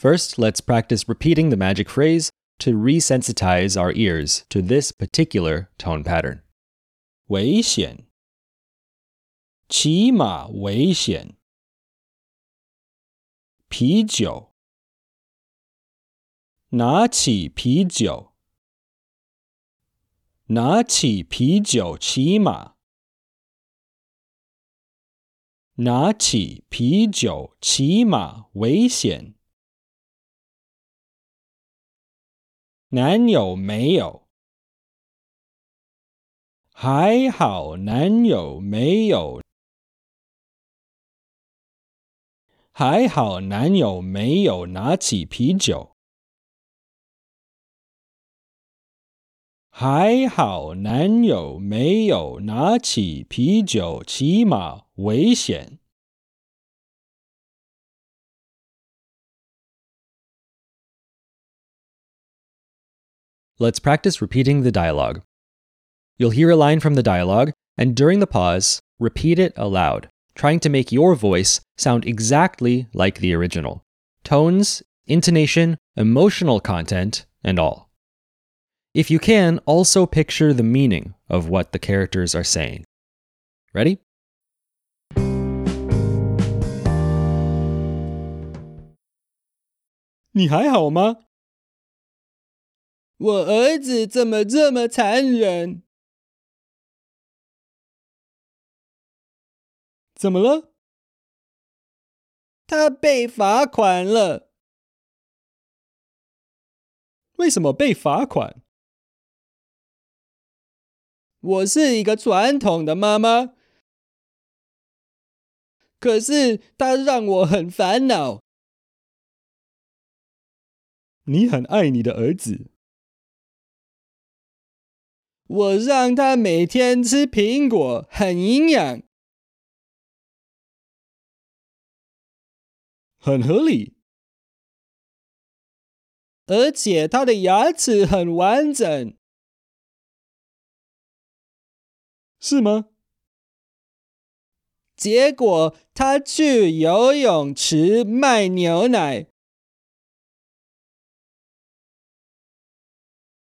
First, let's practice repeating the magic phrase to resensitize our ears to this particular tone pattern. 危险，骑马危险。啤酒，拿起啤酒，拿起啤酒骑马，拿起啤酒骑马危险。 男友没有，还好男友没有，还好男友没有拿起啤酒，还好男友没有拿起啤酒，起码危险。Let's practice repeating the dialogue. You'll hear a line from the dialogue, and during the pause, repeat it aloud, trying to make your voice sound exactly like the original. Tones, intonation, emotional content, and all. If you can, also picture the meaning of what the characters are saying. Ready? 你还好吗？ 我儿子怎么这么残忍？怎么了？他被罚款了。为什么被罚款？我是一个传统的妈妈，可是他让我很烦恼。你很爱你的儿子。我让他每天吃苹果，很营养，很合理，而且他的牙齿很完整，是吗？结果他去游泳池卖牛奶，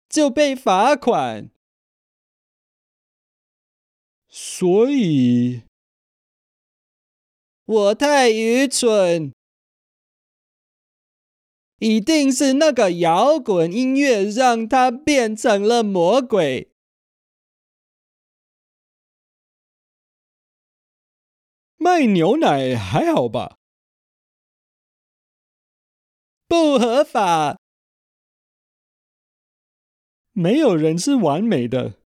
就被罚款。所以，我太愚蠢，一定是那个摇滚音乐让他变成了魔鬼。卖牛奶还好吧？不合法，没有人是完美的。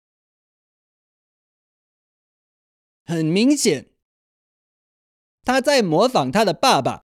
很明显，他在模仿他的爸爸。